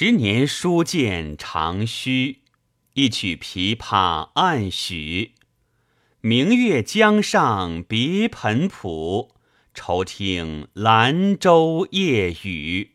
十年书剑长须，一曲琵琶暗许。明月江上别盆浦，愁听兰舟夜雨。